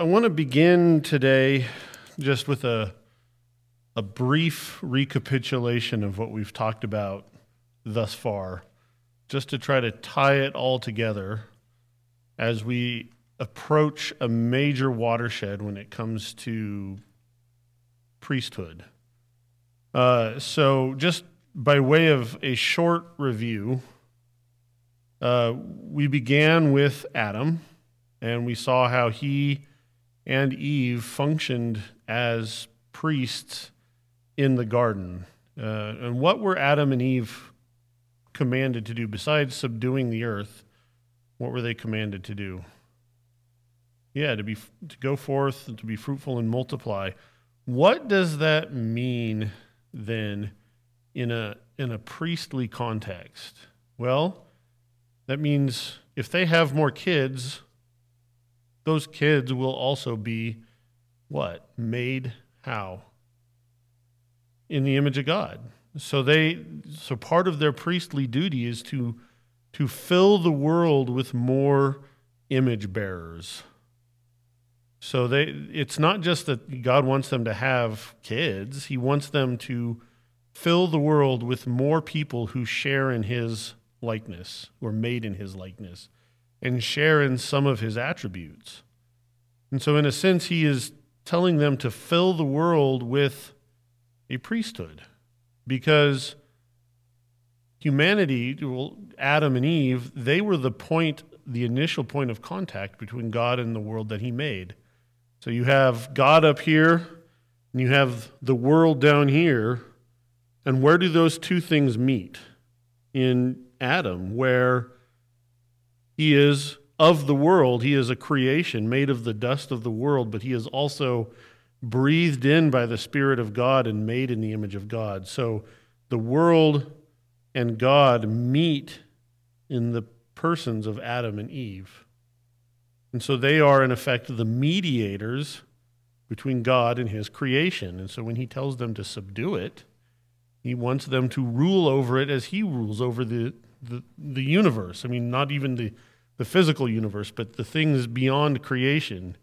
I want to begin today just with a, a brief recapitulation of what we've talked about thus far, just to try to tie it all together as we approach a major watershed when it comes to priesthood. Uh, so, just by way of a short review, uh, we began with Adam, and we saw how he and Eve functioned as priests in the garden. Uh, and what were Adam and Eve commanded to do besides subduing the earth? What were they commanded to do? Yeah, to be to go forth and to be fruitful and multiply. What does that mean then in a in a priestly context? Well, that means if they have more kids, those kids will also be what? Made how? In the image of God. So they so part of their priestly duty is to to fill the world with more image bearers. So they it's not just that God wants them to have kids, he wants them to fill the world with more people who share in his likeness, who are made in his likeness, and share in some of his attributes. And so, in a sense, he is telling them to fill the world with a priesthood because humanity, Adam and Eve, they were the point, the initial point of contact between God and the world that he made. So you have God up here, and you have the world down here. And where do those two things meet? In Adam, where he is of the world, he is a creation made of the dust of the world, but he is also breathed in by the Spirit of God and made in the image of God. So the world and God meet in the persons of Adam and Eve. And so they are, in effect, the mediators between God and his creation. And so when he tells them to subdue it, he wants them to rule over it as he rules over the the, the universe. I mean, not even the, the physical universe, but the things beyond creation.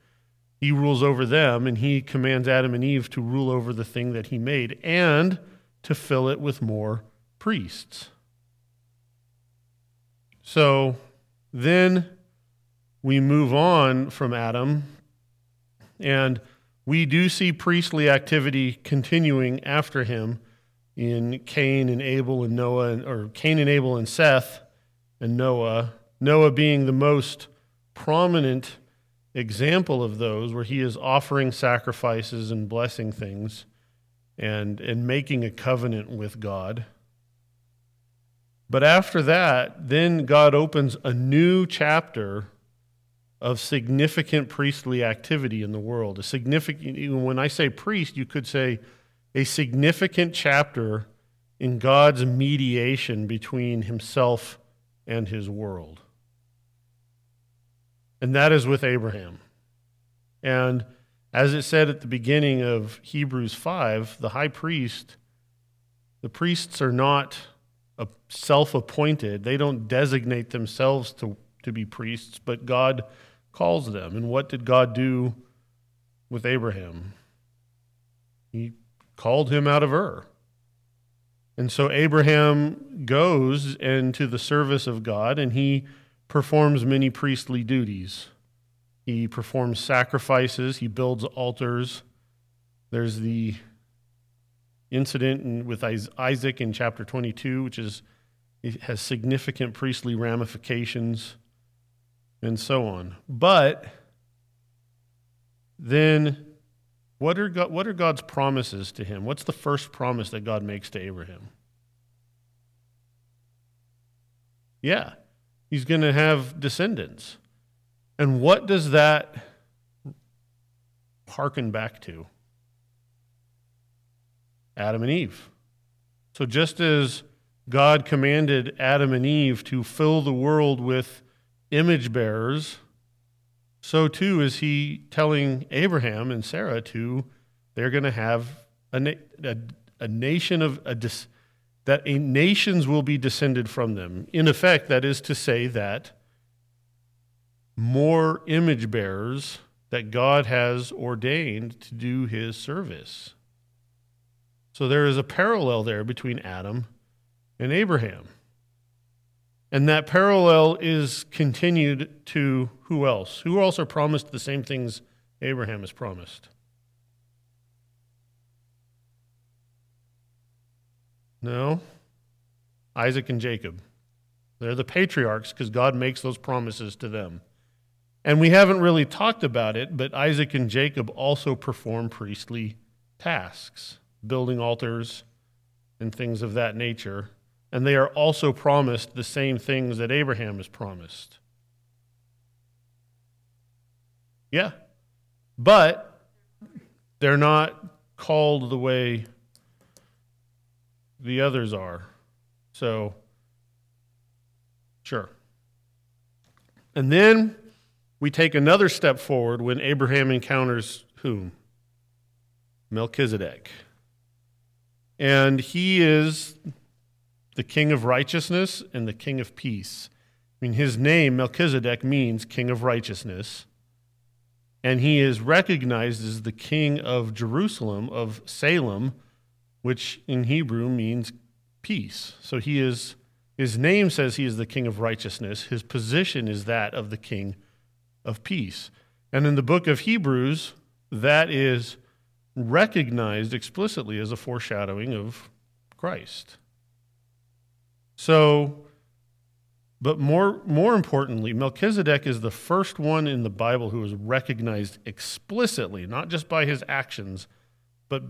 He rules over them, and he commands Adam and Eve to rule over the thing that he made and to fill it with more priests. So then we move on from Adam, and we do see priestly activity continuing after him in Cain and Abel and Noah, or Cain and Abel and Seth and Noah, Noah being the most prominent example of those, where he is offering sacrifices and blessing things and, and making a covenant with God. But after that, then God opens a new chapter of significant priestly activity in the world. A significant, when I say priest, you could say a significant chapter in God's mediation between himself and his world. And that is with Abraham. And as it said at the beginning of Hebrews 5, the high priest, the priests are not self appointed. They don't designate themselves to, to be priests, but God calls them. And what did God do with Abraham? He called him out of Ur. And so Abraham goes into the service of God and he performs many priestly duties. He performs sacrifices, he builds altars. There's the incident with Isaac in chapter 22, which is has significant priestly ramifications and so on. But then what are, God, what are God's promises to him? What's the first promise that God makes to Abraham? Yeah, he's going to have descendants. And what does that harken back to? Adam and Eve. So just as God commanded Adam and Eve to fill the world with image bearers, so too is he telling Abraham and Sarah to they're going to have a, a, a nation of a that a nations will be descended from them. In effect, that is to say that more image bearers that God has ordained to do his service. So there is a parallel there between Adam and Abraham. And that parallel is continued to who else? Who else are promised the same things Abraham is promised? No. Isaac and Jacob. They're the patriarchs because God makes those promises to them. And we haven't really talked about it, but Isaac and Jacob also perform priestly tasks, building altars and things of that nature. And they are also promised the same things that Abraham is promised. Yeah. But they're not called the way the others are. So, sure. And then we take another step forward when Abraham encounters whom? Melchizedek. And he is the king of righteousness and the king of peace. I mean, his name, Melchizedek, means king of righteousness. And he is recognized as the king of Jerusalem, of Salem, which in Hebrew means peace. So he is, his name says he is the king of righteousness. His position is that of the king of peace. And in the book of Hebrews, that is recognized explicitly as a foreshadowing of Christ. So, but more, more importantly, Melchizedek is the first one in the Bible who is recognized explicitly, not just by his actions, but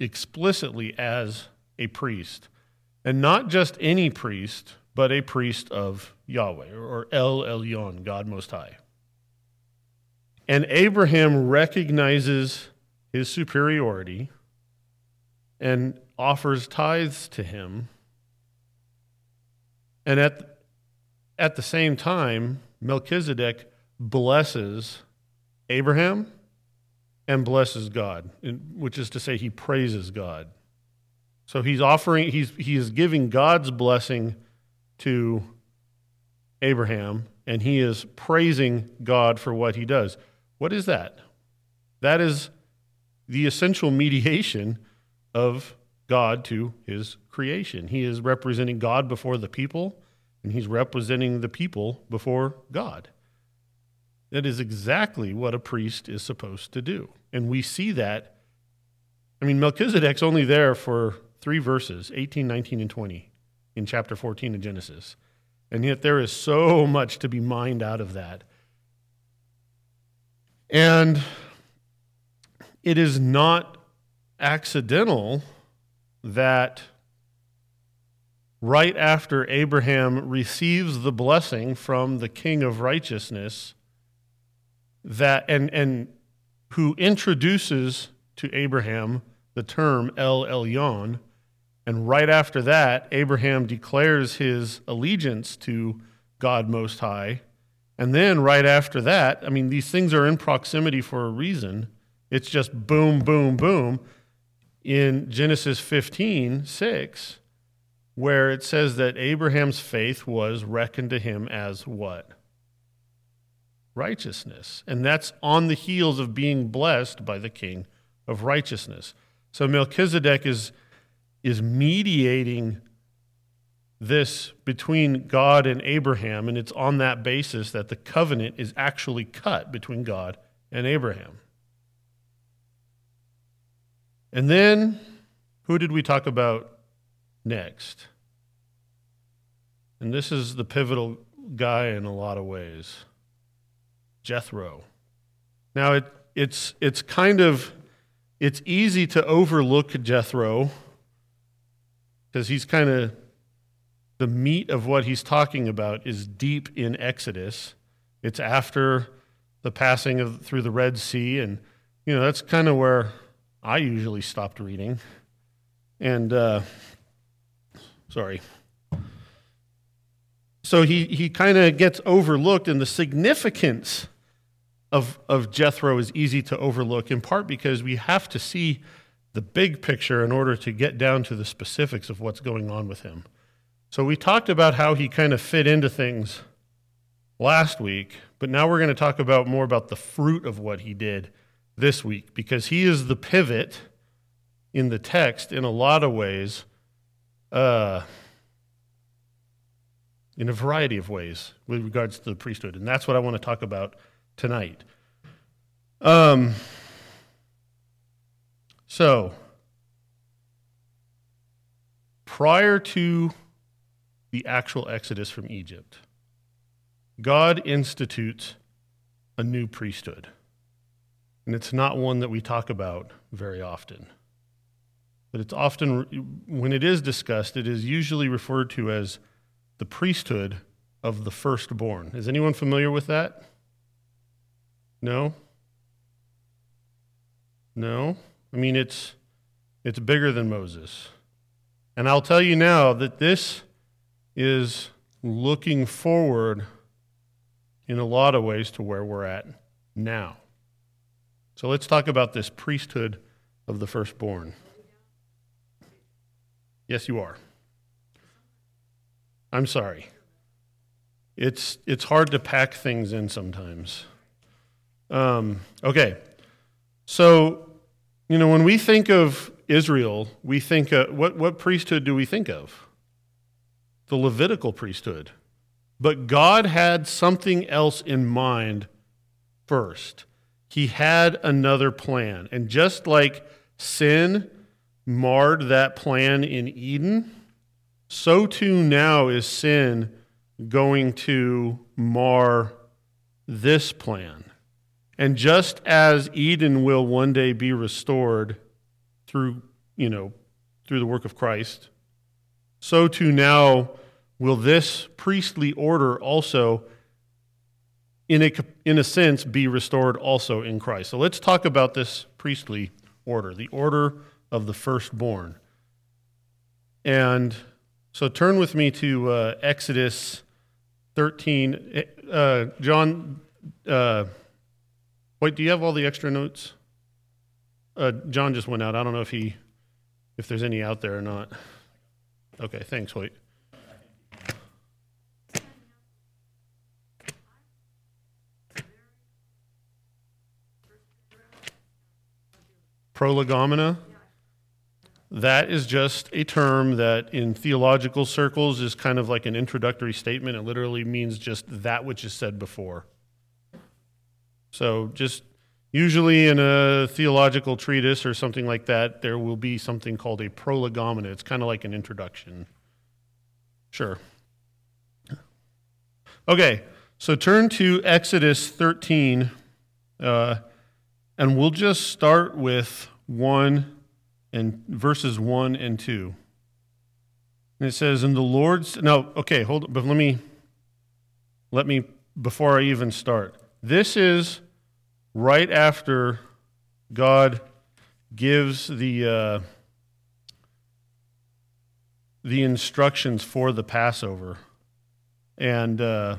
explicitly as a priest. And not just any priest, but a priest of Yahweh, or El Elyon, God Most High. And Abraham recognizes his superiority and offers tithes to him. And at, at the same time, Melchizedek blesses Abraham and blesses God, which is to say, he praises God. So he's offering, he's, he is giving God's blessing to Abraham, and he is praising God for what he does. What is that? That is the essential mediation of God to his creation. He is representing God before the people, and he's representing the people before God. That is exactly what a priest is supposed to do. And we see that. I mean, Melchizedek's only there for three verses 18, 19, and 20 in chapter 14 of Genesis. And yet there is so much to be mined out of that. And it is not accidental that right after Abraham receives the blessing from the king of righteousness, that and and who introduces to Abraham the term El Elyon, and right after that, Abraham declares his allegiance to God Most High. And then right after that, I mean, these things are in proximity for a reason. It's just boom, boom, boom. In Genesis 15, 6, where it says that Abraham's faith was reckoned to him as what? Righteousness. And that's on the heels of being blessed by the king of righteousness. So Melchizedek is, is mediating this between God and Abraham, and it's on that basis that the covenant is actually cut between God and Abraham. And then, who did we talk about next? And this is the pivotal guy in a lot of ways. Jethro. Now it, it's it's kind of it's easy to overlook Jethro because he's kind of the meat of what he's talking about is deep in Exodus. It's after the passing of through the Red Sea, and you know that's kind of where I usually stopped reading. And uh, sorry. So he, he kind of gets overlooked, and the significance of, of Jethro is easy to overlook, in part because we have to see the big picture in order to get down to the specifics of what's going on with him. So we talked about how he kind of fit into things last week, But now we're going to talk about more about the fruit of what he did this week because he is the pivot in the text in a lot of ways, uh, in a variety of ways with regards to the priesthood. And that's what I want to talk about tonight. Um, so, prior to the actual exodus from Egypt, God institutes a new priesthood. And it's not one that we talk about very often. But it's often, when it is discussed, it is usually referred to as the priesthood of the firstborn. Is anyone familiar with that? No? No? I mean, it's, it's bigger than Moses. And I'll tell you now that this is looking forward in a lot of ways to where we're at now. So let's talk about this priesthood of the firstborn. Yes, you are. I'm sorry. It's, it's hard to pack things in sometimes. Um, okay. So, you know, when we think of Israel, we think, uh, what, what priesthood do we think of? The Levitical priesthood. But God had something else in mind first. He had another plan. And just like sin marred that plan in Eden, so too now is sin going to mar this plan. And just as Eden will one day be restored through, you know, through the work of Christ, so too now will this priestly order also, in a, in a sense, be restored also in Christ? So let's talk about this priestly order, the order of the firstborn. And so turn with me to uh, Exodus 13. Uh, John, uh, wait, do you have all the extra notes? Uh, John just went out. I don't know if he, if there's any out there or not. Okay, thanks, Hoyt. Prolegomena. That is just a term that in theological circles is kind of like an introductory statement. It literally means just that which is said before. So, just usually in a theological treatise or something like that, there will be something called a prolegomena. It's kind of like an introduction. Sure. Okay, so turn to Exodus 13. Uh, and we'll just start with 1 and verses 1 and 2. And it says, "In the Lord's no, okay, hold on, but let me let me before I even start. This is right after God gives the uh, the instructions for the Passover, and uh,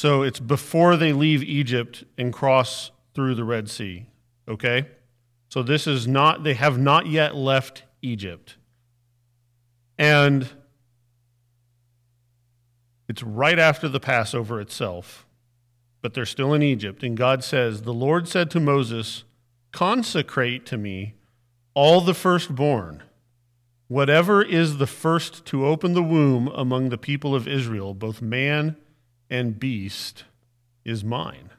So it's before they leave Egypt and cross through the Red Sea. Okay? So this is not, they have not yet left Egypt. And it's right after the Passover itself, but they're still in Egypt. And God says, The Lord said to Moses, Consecrate to me all the firstborn, whatever is the first to open the womb among the people of Israel, both man and beast is mine.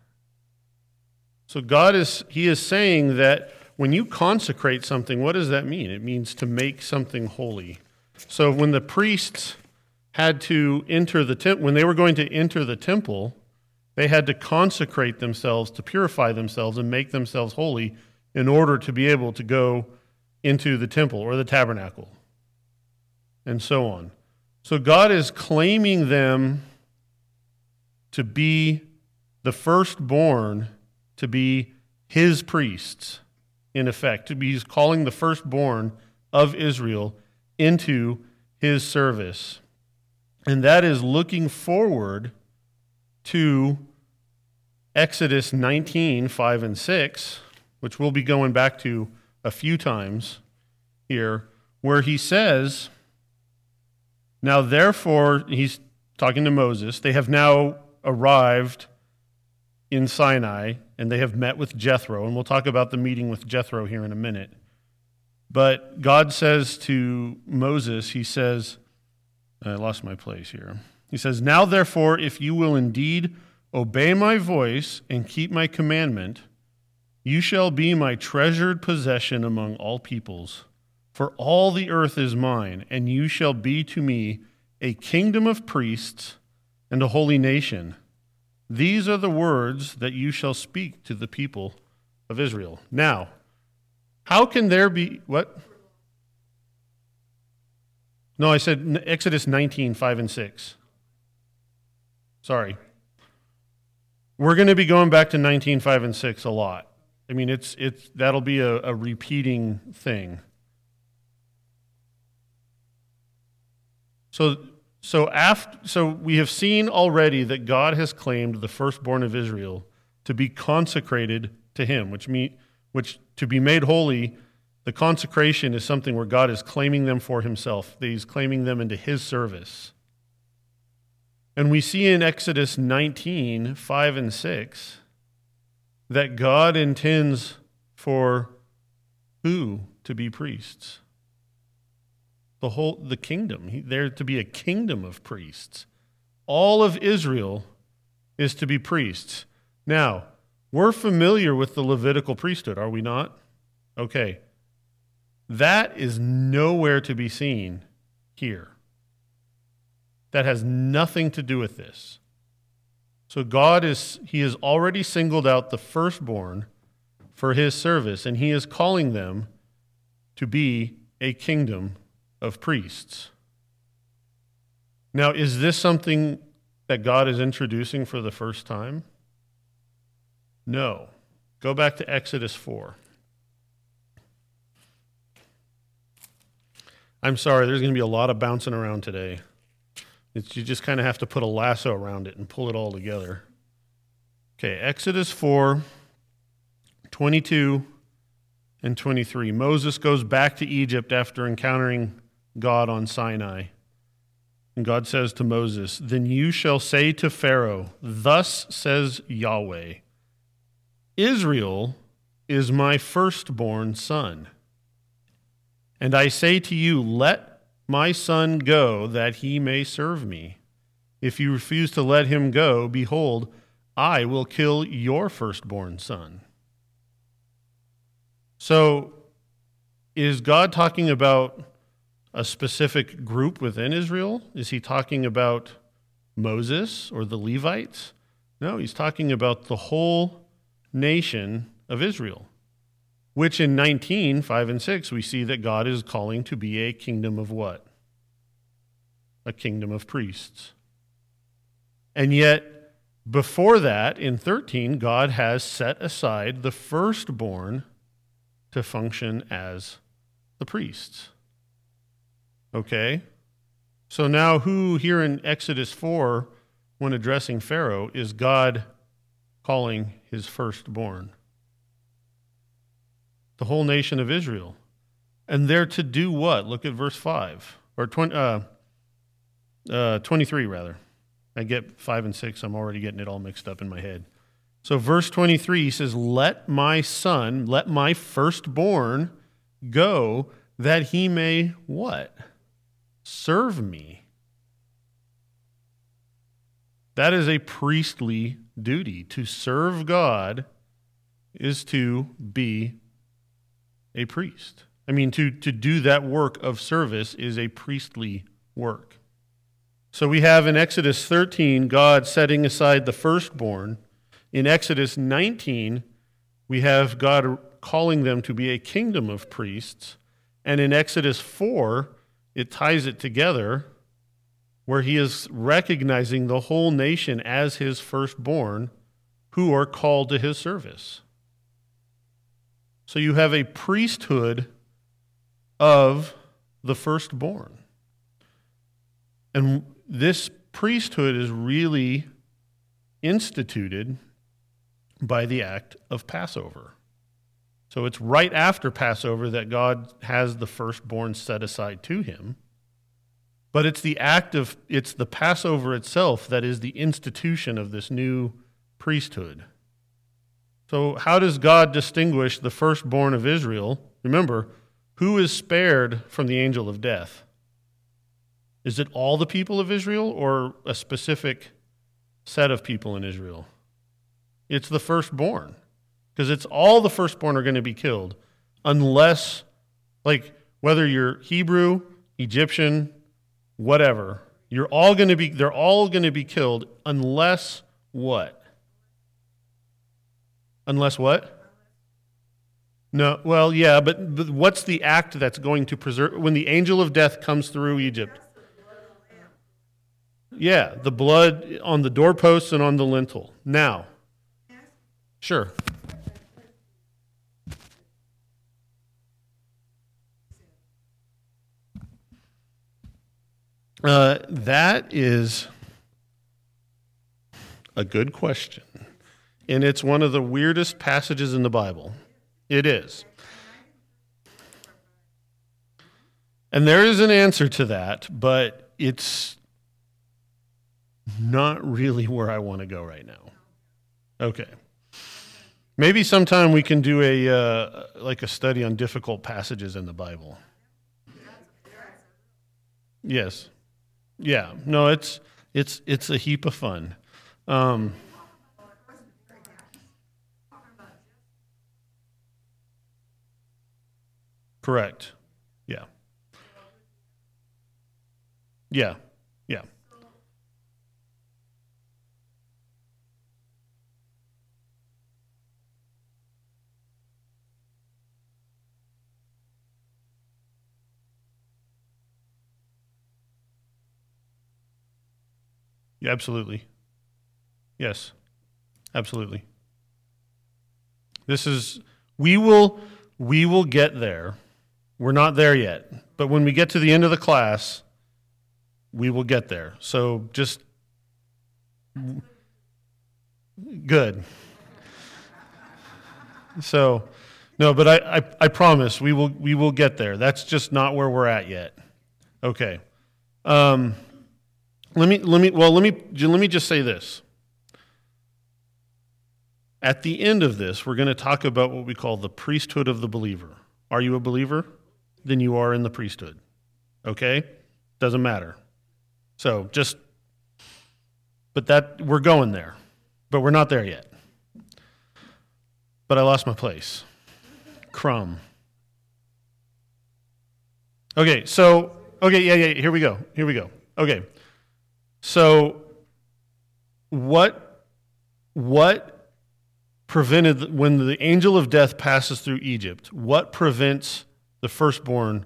So God is he is saying that when you consecrate something, what does that mean? It means to make something holy. So when the priests had to enter the temple, when they were going to enter the temple, they had to consecrate themselves to purify themselves and make themselves holy in order to be able to go into the temple or the tabernacle and so on. So God is claiming them to be the firstborn, to be his priests, in effect. To be, he's calling the firstborn of Israel into his service. And that is looking forward to Exodus 19, 5 and 6, which we'll be going back to a few times here, where he says, Now therefore, he's talking to Moses. They have now arrived in Sinai and they have met with Jethro. And we'll talk about the meeting with Jethro here in a minute. But God says to Moses, He says, I lost my place here. He says, Now therefore, if you will indeed obey my voice and keep my commandment, you shall be my treasured possession among all peoples. For all the earth is mine, and you shall be to me a kingdom of priests and a holy nation. These are the words that you shall speak to the people of Israel. Now, how can there be what? No, I said Exodus 19, 5 and 6. Sorry. We're going to be going back to 19, 5 and 6 a lot. I mean, it's, it's, that'll be a, a repeating thing. So, so, after, so we have seen already that God has claimed the firstborn of Israel to be consecrated to him, which, mean, which to be made holy, the consecration is something where God is claiming them for himself. that He's claiming them into his service. And we see in Exodus 19, 5 and 6, that God intends for who to be priests? The whole the kingdom. There to be a kingdom of priests. All of Israel is to be priests. Now, we're familiar with the Levitical priesthood, are we not? Okay. That is nowhere to be seen here. That has nothing to do with this. So God is he has already singled out the firstborn for his service and he is calling them to be a kingdom of priests. Now, is this something that God is introducing for the first time? No. Go back to Exodus 4. I'm sorry, there's going to be a lot of bouncing around today. It's, you just kind of have to put a lasso around it and pull it all together. Okay, Exodus 4, 22 and 23. Moses goes back to Egypt after encountering God on Sinai. And God says to Moses, Then you shall say to Pharaoh, Thus says Yahweh, Israel is my firstborn son. And I say to you, Let my son go, that he may serve me. If you refuse to let him go, behold, I will kill your firstborn son. So, is God talking about a specific group within Israel? Is he talking about Moses or the Levites? No, he's talking about the whole nation of Israel, which in 19, 5 and 6, we see that God is calling to be a kingdom of what? A kingdom of priests. And yet, before that, in 13, God has set aside the firstborn to function as the priests. Okay? So now, who here in Exodus 4, when addressing Pharaoh, is God calling his firstborn? The whole nation of Israel. And they're to do what? Look at verse 5, or 20, uh, uh, 23, rather. I get 5 and 6, I'm already getting it all mixed up in my head. So, verse 23, he says, Let my son, let my firstborn go that he may what? Serve me. That is a priestly duty. To serve God is to be a priest. I mean, to, to do that work of service is a priestly work. So we have in Exodus 13 God setting aside the firstborn. In Exodus 19, we have God calling them to be a kingdom of priests. And in Exodus 4, it ties it together where he is recognizing the whole nation as his firstborn who are called to his service. So you have a priesthood of the firstborn. And this priesthood is really instituted by the act of Passover. So it's right after Passover that God has the firstborn set aside to him. But it's the act of, it's the Passover itself that is the institution of this new priesthood. So, how does God distinguish the firstborn of Israel? Remember, who is spared from the angel of death? Is it all the people of Israel or a specific set of people in Israel? It's the firstborn. Because it's all the firstborn are going to be killed unless, like, whether you're Hebrew, Egyptian, whatever, you're all going to be, they're all going to be killed unless what? Unless what? No, well, yeah, but, but what's the act that's going to preserve when the angel of death comes through Egypt? Yeah, the blood on the doorposts and on the lintel. Now, sure. Uh, that is a good question. And it's one of the weirdest passages in the Bible. It is. And there is an answer to that, but it's not really where I want to go right now. Okay. Maybe sometime we can do a uh, like a study on difficult passages in the Bible. Yes. Yeah, no, it's it's it's a heap of fun. Um, correct. Yeah. Yeah. Yeah, absolutely. Yes, absolutely. This is we will we will get there. We're not there yet, but when we get to the end of the class, we will get there. So just good. So no, but I, I, I promise we will we will get there. That's just not where we're at yet. Okay. Um, let me let me well let me let me just say this. At the end of this, we're going to talk about what we call the priesthood of the believer. Are you a believer? Then you are in the priesthood. Okay? Doesn't matter. So just but that we're going there. But we're not there yet. But I lost my place. Crumb. Okay, so okay, yeah, yeah, here we go. Here we go. Okay. So, what, what prevented, when the angel of death passes through Egypt, what prevents the firstborn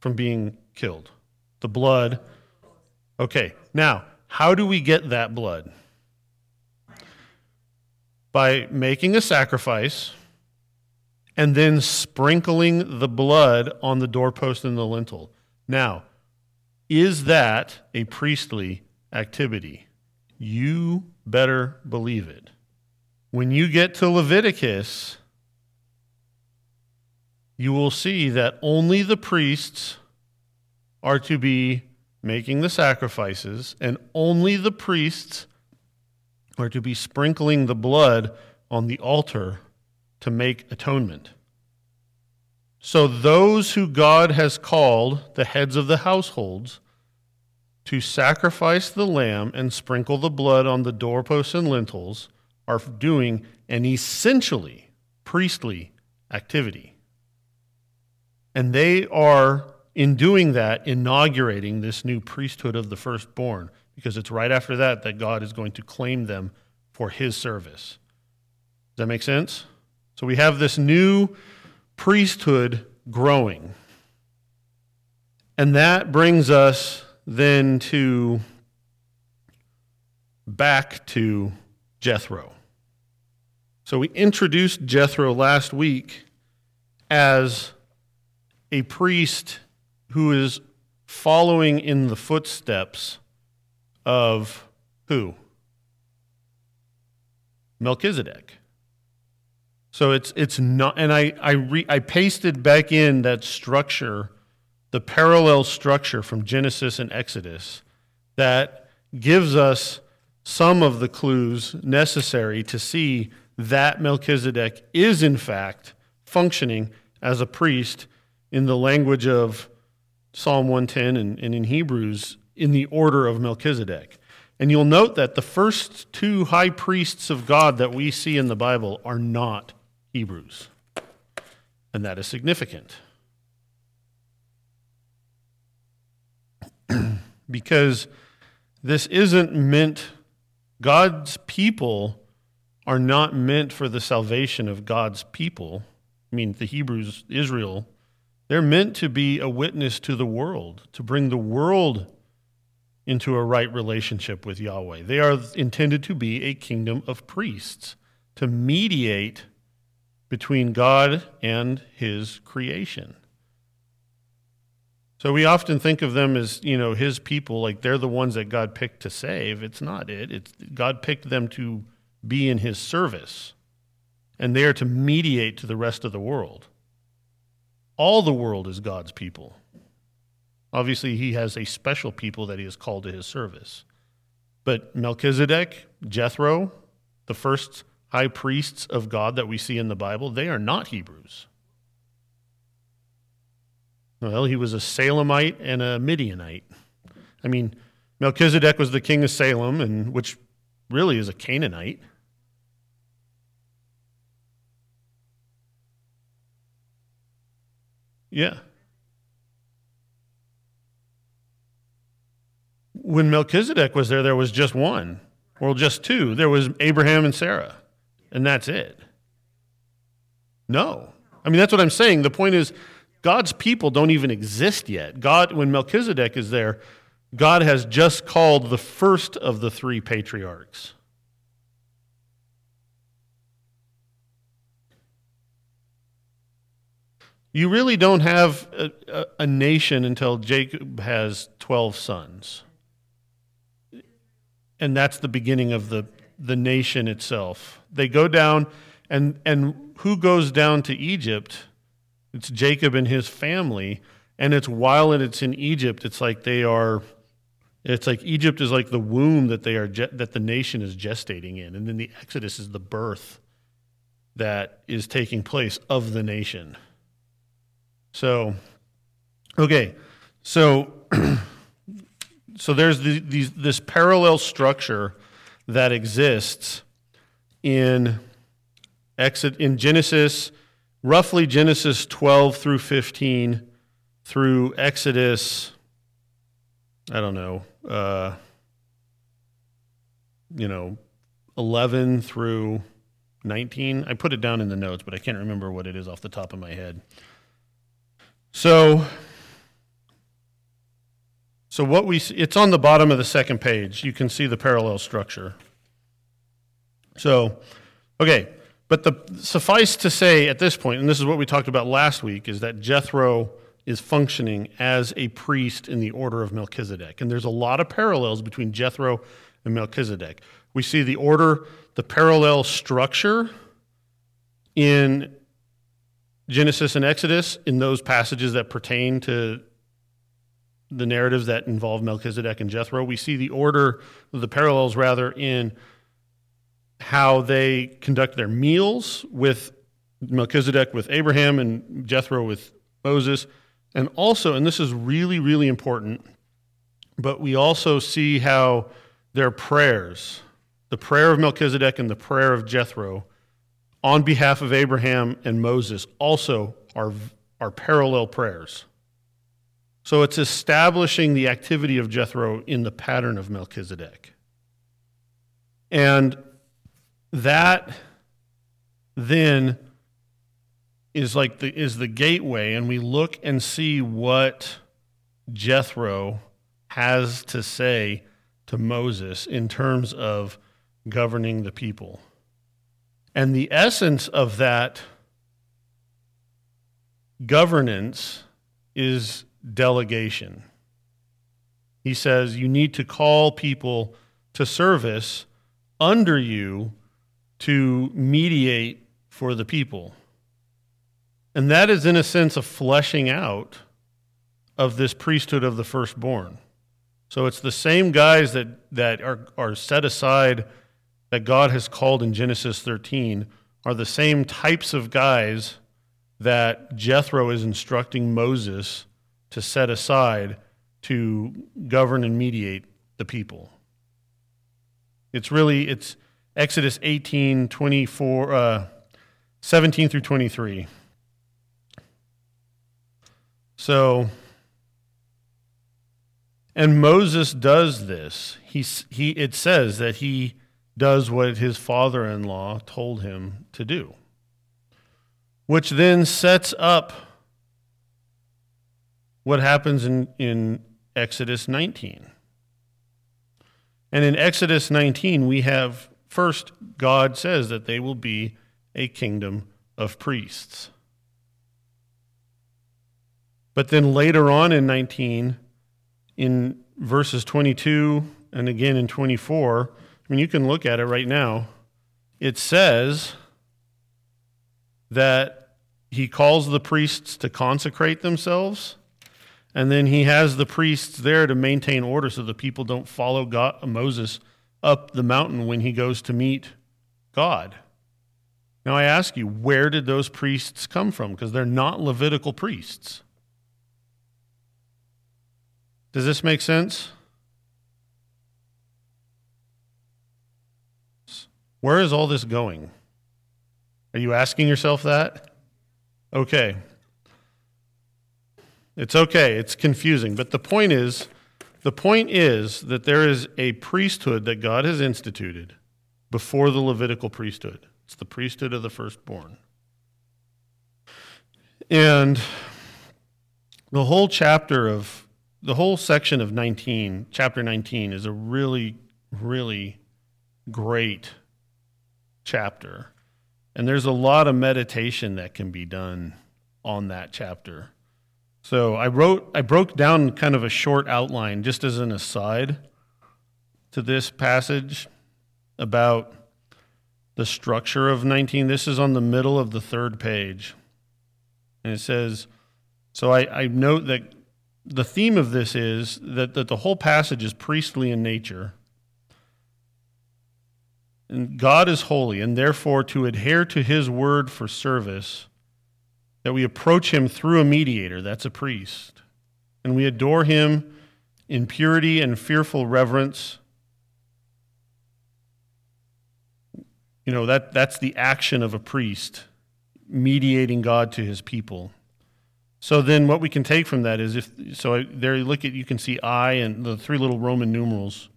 from being killed? The blood. Okay, now, how do we get that blood? By making a sacrifice and then sprinkling the blood on the doorpost and the lintel. Now, is that a priestly activity? You better believe it. When you get to Leviticus, you will see that only the priests are to be making the sacrifices, and only the priests are to be sprinkling the blood on the altar to make atonement. So, those who God has called the heads of the households to sacrifice the lamb and sprinkle the blood on the doorposts and lintels are doing an essentially priestly activity. And they are, in doing that, inaugurating this new priesthood of the firstborn, because it's right after that that God is going to claim them for his service. Does that make sense? So we have this new priesthood growing. And that brings us then to back to Jethro. So we introduced Jethro last week as a priest who is following in the footsteps of who? Melchizedek. So it's it's not, and I I re, I pasted back in that structure the parallel structure from Genesis and Exodus that gives us some of the clues necessary to see that Melchizedek is, in fact, functioning as a priest in the language of Psalm 110 and, and in Hebrews in the order of Melchizedek. And you'll note that the first two high priests of God that we see in the Bible are not Hebrews. And that is significant. because this isn't meant, God's people are not meant for the salvation of God's people. I mean, the Hebrews, Israel, they're meant to be a witness to the world, to bring the world into a right relationship with Yahweh. They are intended to be a kingdom of priests, to mediate between God and his creation. So we often think of them as, you know, his people, like they're the ones that God picked to save. It's not it. It's God picked them to be in his service. And they are to mediate to the rest of the world. All the world is God's people. Obviously, he has a special people that he has called to his service. But Melchizedek, Jethro, the first high priests of God that we see in the Bible, they are not Hebrews. Well, he was a Salemite and a Midianite. I mean, Melchizedek was the king of Salem, and which really is a Canaanite. Yeah. When Melchizedek was there, there was just one, or just two. There was Abraham and Sarah, and that's it. No. I mean, that's what I'm saying. The point is, God's people don't even exist yet. God, when Melchizedek is there, God has just called the first of the three patriarchs. You really don't have a, a, a, nation until Jacob has 12 sons. And that's the beginning of the, the nation itself. They go down, and, and who goes down to Egypt? It's Jacob and his family. And it's while it's in Egypt, it's like they are, it's like Egypt is like the womb that they are, that the nation is gestating in. And then the Exodus is the birth that is taking place of the nation. So, okay, so so there's the, these, this parallel structure that exists in exit in Genesis roughly Genesis 12 through 15 through Exodus, I don't know, uh, you know, 11 through 19. I put it down in the notes, but I can't remember what it is off the top of my head. So, so what we it's on the bottom of the second page. You can see the parallel structure. So, okay, but the, suffice to say at this point, and this is what we talked about last week, is that Jethro is functioning as a priest in the order of Melchizedek. And there's a lot of parallels between Jethro and Melchizedek. We see the order, the parallel structure in Genesis and Exodus, in those passages that pertain to the narratives that involve Melchizedek and Jethro. We see the order, the parallels rather, in how they conduct their meals with Melchizedek with Abraham and Jethro with Moses. And also, and this is really, really important, but we also see how their prayers, the prayer of Melchizedek and the prayer of Jethro on behalf of Abraham and Moses, also are, are parallel prayers. So it's establishing the activity of Jethro in the pattern of Melchizedek. And that then is like the is the gateway and we look and see what Jethro has to say to Moses in terms of governing the people. And the essence of that governance is delegation. He says you need to call people to service under you to mediate for the people. And that is, in a sense, a fleshing out of this priesthood of the firstborn. So it's the same guys that, that are, are set aside that God has called in Genesis 13 are the same types of guys that Jethro is instructing Moses to set aside to govern and mediate the people. It's really it's Exodus 18, 24, uh, 17 through 23. So, and Moses does this. He, he, it says that he does what his father in law told him to do, which then sets up what happens in, in Exodus 19. And in Exodus 19, we have first, God says that they will be a kingdom of priests. But then later on in 19, in verses 22 and again in 24, I mean, you can look at it right now. It says that he calls the priests to consecrate themselves, and then he has the priests there to maintain order so the people don't follow God, Moses up the mountain when he goes to meet God. Now, I ask you, where did those priests come from? Because they're not Levitical priests. Does this make sense? Where is all this going? Are you asking yourself that? Okay. It's okay, it's confusing, but the point is the point is that there is a priesthood that God has instituted before the Levitical priesthood. It's the priesthood of the firstborn. And the whole chapter of the whole section of 19, chapter 19 is a really really great chapter. And there's a lot of meditation that can be done on that chapter. So I wrote I broke down kind of a short outline just as an aside to this passage about the structure of 19. This is on the middle of the third page. And it says, so I, I note that the theme of this is that, that the whole passage is priestly in nature. And God is holy, and therefore to adhere to his word for service, that we approach him through a mediator, that's a priest, and we adore him in purity and fearful reverence. You know, that, that's the action of a priest, mediating God to his people. So then what we can take from that is if so there you look at you can see I and the three little Roman numerals.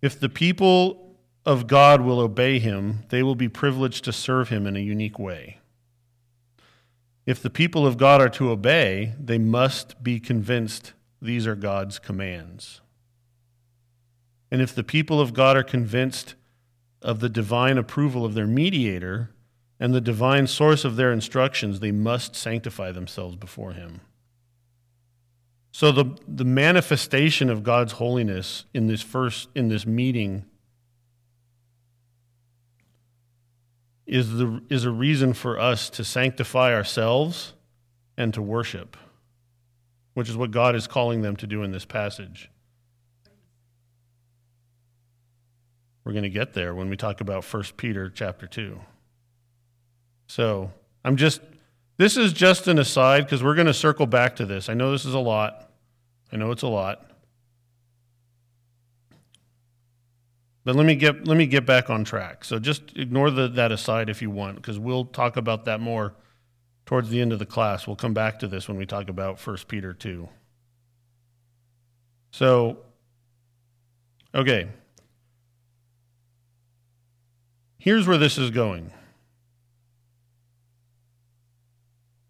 If the people of God will obey him, they will be privileged to serve him in a unique way. If the people of God are to obey, they must be convinced these are God's commands. And if the people of God are convinced of the divine approval of their mediator and the divine source of their instructions, they must sanctify themselves before him. So the, the manifestation of God's holiness in this first in this meeting is, the, is a reason for us to sanctify ourselves and to worship, which is what God is calling them to do in this passage. We're going to get there when we talk about 1 Peter chapter 2. So I'm just, this is just an aside because we're going to circle back to this. I know this is a lot. I know it's a lot. But let me get let me get back on track. So just ignore the, that aside if you want, because we'll talk about that more towards the end of the class. We'll come back to this when we talk about 1 Peter 2. So, okay. Here's where this is going.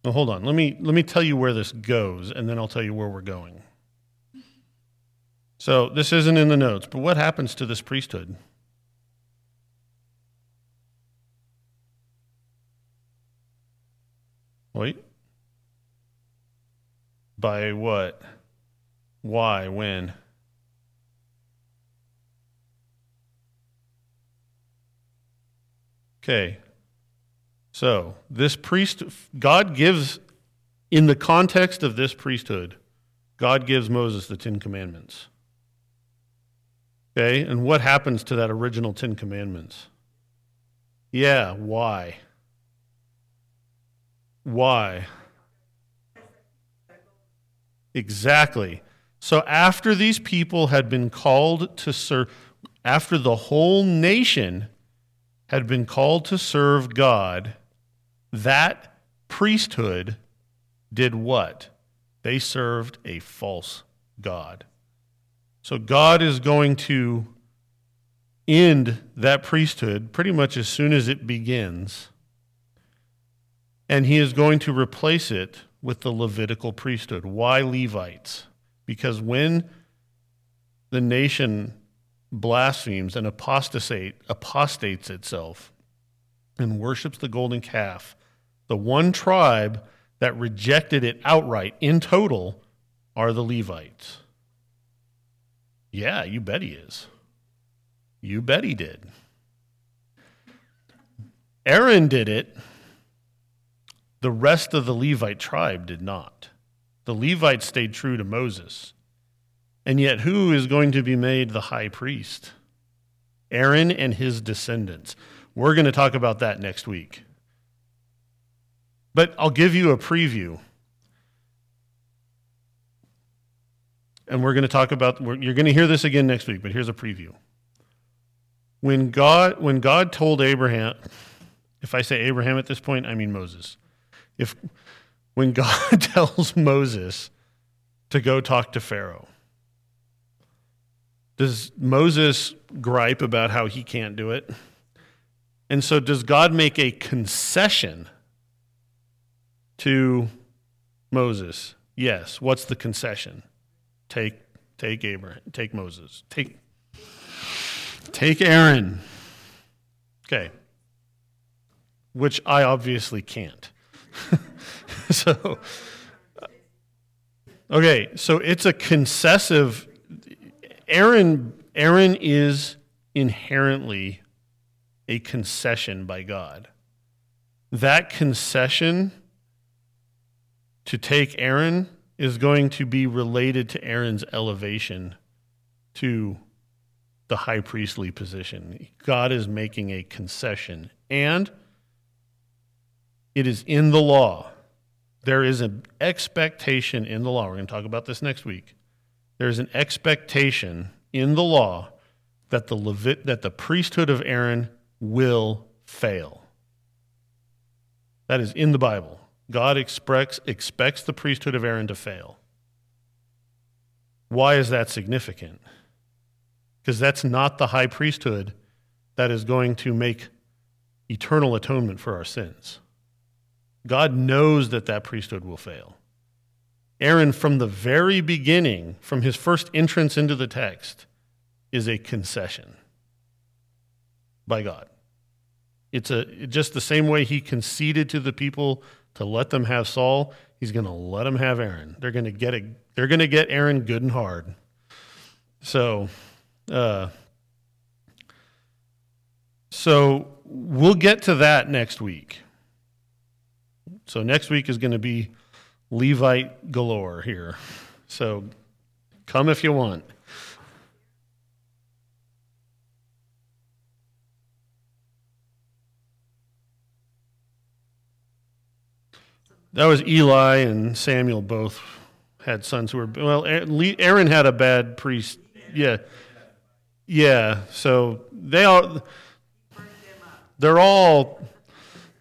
Well, hold on. Let me let me tell you where this goes, and then I'll tell you where we're going. So this isn't in the notes, but what happens to this priesthood? Wait. By what? Why? When? Okay. So, this priest, God gives, in the context of this priesthood, God gives Moses the Ten Commandments. Okay, and what happens to that original Ten Commandments? Yeah, why? Why? Exactly. So after these people had been called to serve, after the whole nation had been called to serve God, that priesthood did what? They served a false God. So God is going to end that priesthood pretty much as soon as it begins. And he is going to replace it with the Levitical priesthood. Why Levites? Because when the nation blasphemes and apostate, apostates itself and worships the golden calf, the one tribe that rejected it outright in total are the Levites. Yeah, you bet he is. You bet he did. Aaron did it. The rest of the Levite tribe did not. The Levites stayed true to Moses. And yet, who is going to be made the high priest? Aaron and his descendants. We're going to talk about that next week. But I'll give you a preview. And we're going to talk about, you're going to hear this again next week, but here's a preview. When God, when God told Abraham, if I say Abraham at this point, I mean Moses. If, when God tells Moses to go talk to Pharaoh, does Moses gripe about how he can't do it? And so, does God make a concession to Moses? Yes. What's the concession? Take, take Abraham, take Moses, take, take Aaron. Okay. Which I obviously can't. so, okay, so it's a concessive Aaron, Aaron is inherently a concession by God. That concession to take Aaron is going to be related to Aaron's elevation to the high priestly position. God is making a concession, and it is in the law. There is an expectation in the law. We're going to talk about this next week there's an expectation in the law that the Levit, that the priesthood of Aaron will fail. That is in the Bible. God expects, expects the priesthood of Aaron to fail. Why is that significant? Because that's not the high priesthood that is going to make eternal atonement for our sins. God knows that that priesthood will fail. Aaron, from the very beginning, from his first entrance into the text, is a concession by God. It's a, just the same way he conceded to the people to let them have Saul, he's going to let them have Aaron. They're going to get a, they're going to get Aaron good and hard. So, uh, so we'll get to that next week. So next week is going to be Levite galore here. So come if you want. That was Eli and Samuel both had sons who were well. Aaron had a bad priest. Yeah, yeah. So they all they're all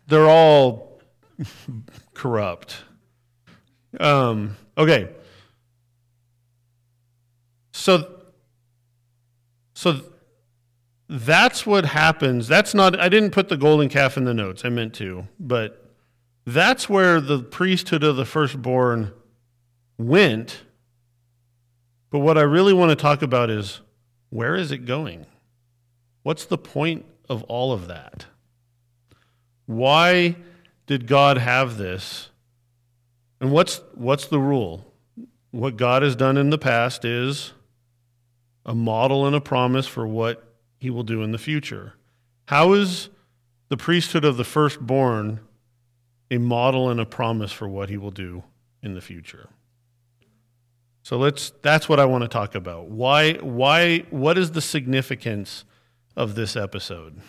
they're all corrupt. Um, okay. So, so that's what happens. That's not, I didn't put the golden calf in the notes. I meant to, but that's where the priesthood of the firstborn went. But what I really want to talk about is where is it going? What's the point of all of that? Why did God have this? And what's, what's the rule? What God has done in the past is a model and a promise for what he will do in the future. How is the priesthood of the firstborn a model and a promise for what he will do in the future? So let's that's what I want to talk about. Why why what is the significance of this episode?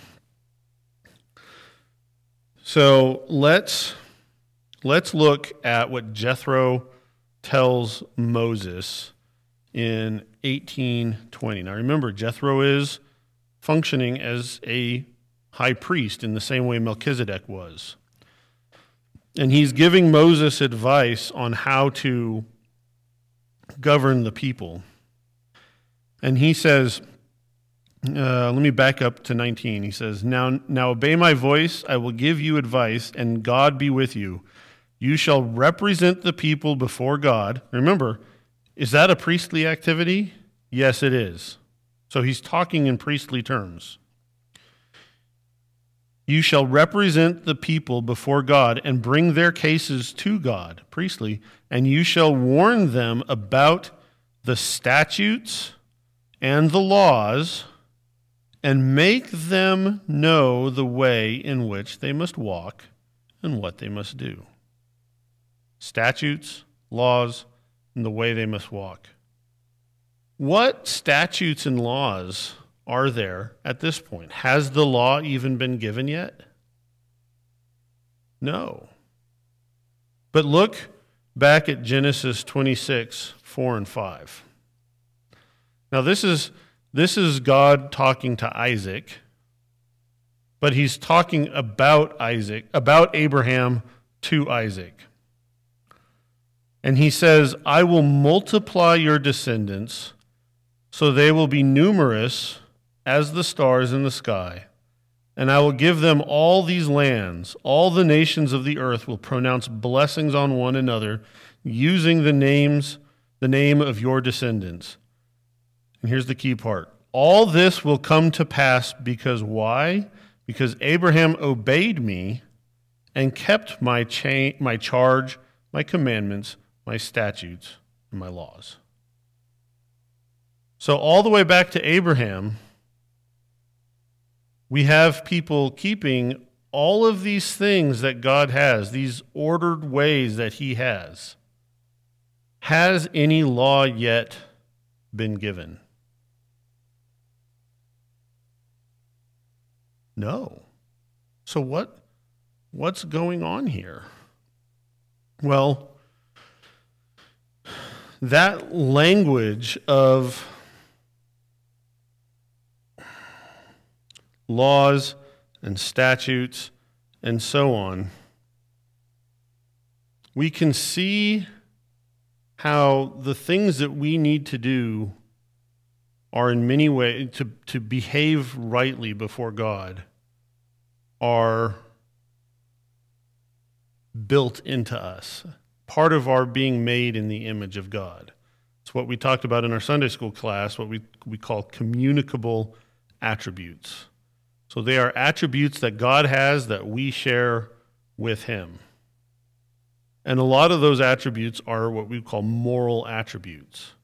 So let's let's look at what Jethro tells Moses in 1820. Now remember Jethro is functioning as a high priest in the same way Melchizedek was. And he's giving Moses advice on how to govern the people. And he says, uh, let me back up to 19. He says, now, now obey my voice, I will give you advice, and God be with you. You shall represent the people before God. Remember, is that a priestly activity? Yes, it is. So he's talking in priestly terms. You shall represent the people before God and bring their cases to God, priestly, and you shall warn them about the statutes and the laws and make them know the way in which they must walk and what they must do. Statutes, laws, and the way they must walk. What statutes and laws are there at this point? Has the law even been given yet? No. But look back at Genesis 26, 4 and 5. Now, this is, this is God talking to Isaac, but he's talking about Isaac, about Abraham to Isaac. And he says, I will multiply your descendants so they will be numerous as the stars in the sky. And I will give them all these lands. All the nations of the earth will pronounce blessings on one another, using the names, the name of your descendants. And here's the key part. All this will come to pass because why? Because Abraham obeyed me and kept my, cha- my charge, my commandments, my statutes, and my laws. So, all the way back to Abraham, we have people keeping all of these things that God has, these ordered ways that He has. Has any law yet been given? No. So what what's going on here? Well, that language of laws and statutes and so on, we can see how the things that we need to do are in many ways to, to behave rightly before God are built into us, part of our being made in the image of God. It's what we talked about in our Sunday school class, what we, we call communicable attributes. So they are attributes that God has that we share with Him. And a lot of those attributes are what we call moral attributes.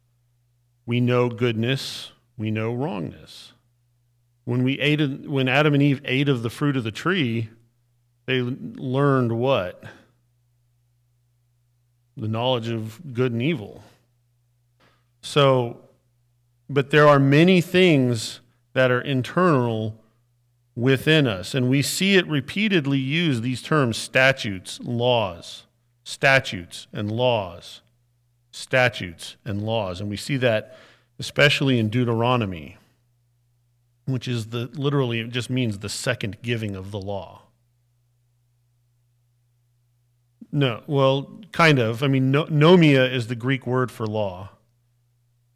We know goodness, we know wrongness. When, we ate, when Adam and Eve ate of the fruit of the tree, they learned what? The knowledge of good and evil. So, but there are many things that are internal within us. And we see it repeatedly used, these terms statutes, laws, statutes, and laws, statutes, and laws. And we see that especially in Deuteronomy, which is the literally, it just means the second giving of the law. No, well, kind of. I mean, no, nomia is the Greek word for law.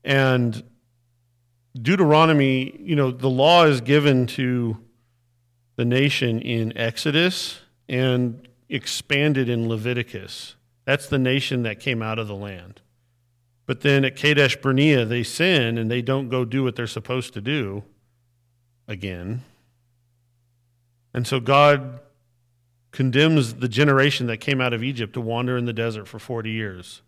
And Deuteronomy, you know, the law is given to the nation in Exodus and expanded in Leviticus. That's the nation that came out of the land. But then at Kadesh Barnea, they sin and they don't go do what they're supposed to do again. And so God condemns the generation that came out of Egypt to wander in the desert for 40 years.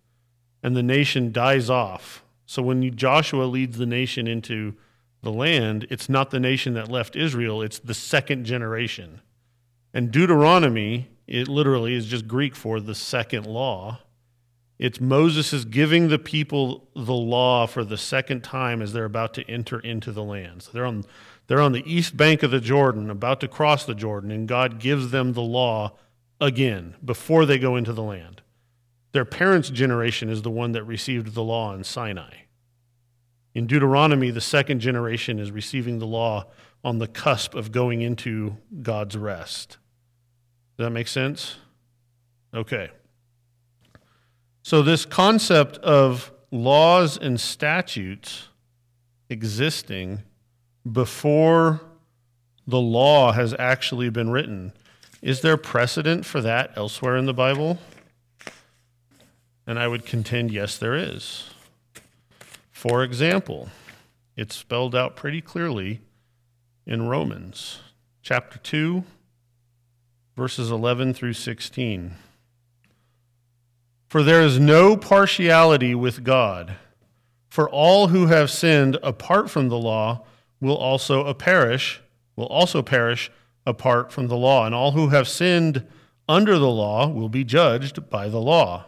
And the nation dies off. So when Joshua leads the nation into the land, it's not the nation that left Israel, it's the second generation. And Deuteronomy, it literally is just Greek for the second law. It's Moses is giving the people the law for the second time as they're about to enter into the land. So they're on, they're on the east bank of the Jordan, about to cross the Jordan, and God gives them the law again before they go into the land. Their parents' generation is the one that received the law in Sinai. In Deuteronomy, the second generation is receiving the law on the cusp of going into God's rest. Does that make sense? Okay. So, this concept of laws and statutes existing before the law has actually been written, is there precedent for that elsewhere in the Bible? And I would contend, yes, there is. For example, it's spelled out pretty clearly in Romans chapter 2, verses 11 through 16. For there is no partiality with God. For all who have sinned apart from the law will also perish, will also perish apart from the law, and all who have sinned under the law will be judged by the law.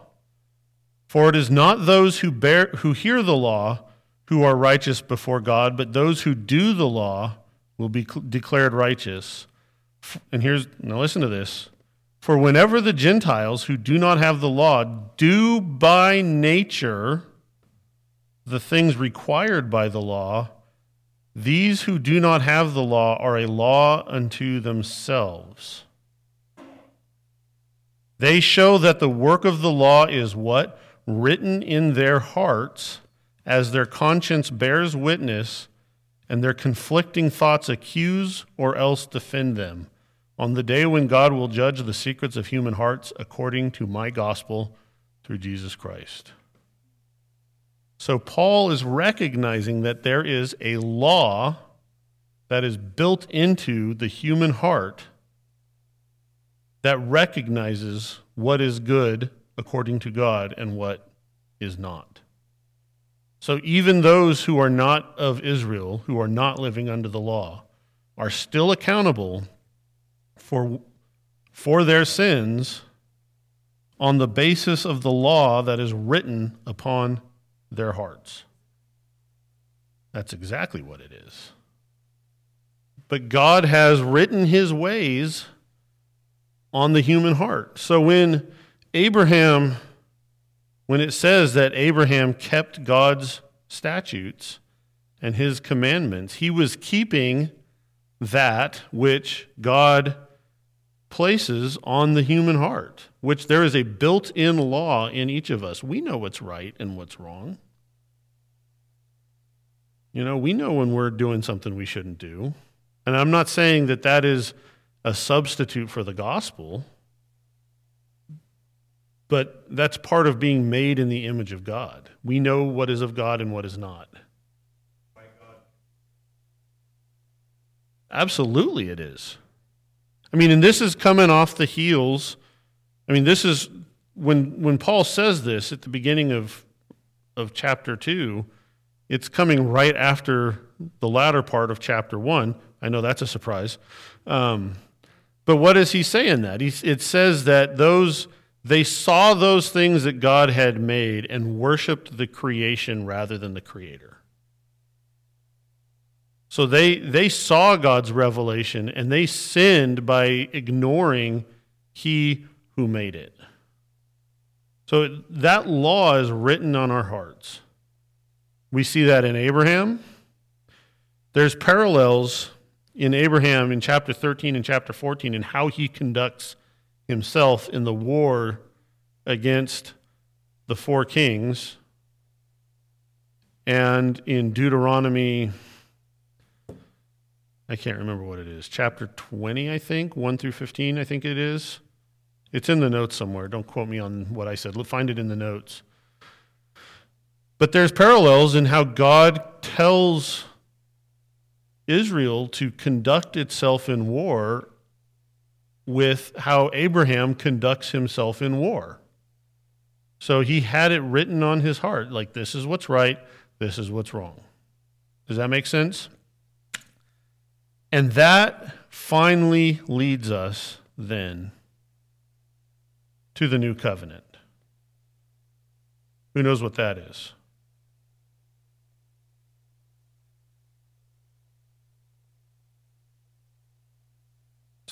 For it is not those who bear who hear the law who are righteous before God, but those who do the law will be declared righteous. And here's now listen to this. For whenever the Gentiles who do not have the law do by nature the things required by the law, these who do not have the law are a law unto themselves. They show that the work of the law is what? Written in their hearts, as their conscience bears witness, and their conflicting thoughts accuse or else defend them on the day when God will judge the secrets of human hearts according to my gospel through Jesus Christ. So, Paul is recognizing that there is a law that is built into the human heart that recognizes what is good according to God and what is not. So, even those who are not of Israel, who are not living under the law, are still accountable for, for their sins on the basis of the law that is written upon their hearts. That's exactly what it is. But God has written his ways on the human heart. So when Abraham, when it says that Abraham kept God's statutes and his commandments, he was keeping that which God places on the human heart, which there is a built in law in each of us. We know what's right and what's wrong. You know, we know when we're doing something we shouldn't do. And I'm not saying that that is a substitute for the gospel, but that's part of being made in the image of God. We know what is of God and what is not. Absolutely, it is. I mean, and this is coming off the heels. I mean, this is when when Paul says this at the beginning of of chapter 2, it's coming right after the latter part of chapter 1. I know that's a surprise. Um, but what is he saying that? He, it says that those they saw those things that God had made and worshiped the creation rather than the creator. So they, they saw God's revelation and they sinned by ignoring He who made it. So that law is written on our hearts. We see that in Abraham. There's parallels in Abraham in chapter 13 and chapter 14 in how he conducts himself in the war against the four kings. And in Deuteronomy I can't remember what it is. Chapter 20, I think, 1 through 15, I think it is. It's in the notes somewhere. Don't quote me on what I said. Find it in the notes. But there's parallels in how God tells Israel to conduct itself in war with how Abraham conducts himself in war. So he had it written on his heart like, this is what's right, this is what's wrong. Does that make sense? And that finally leads us then to the new covenant. Who knows what that is?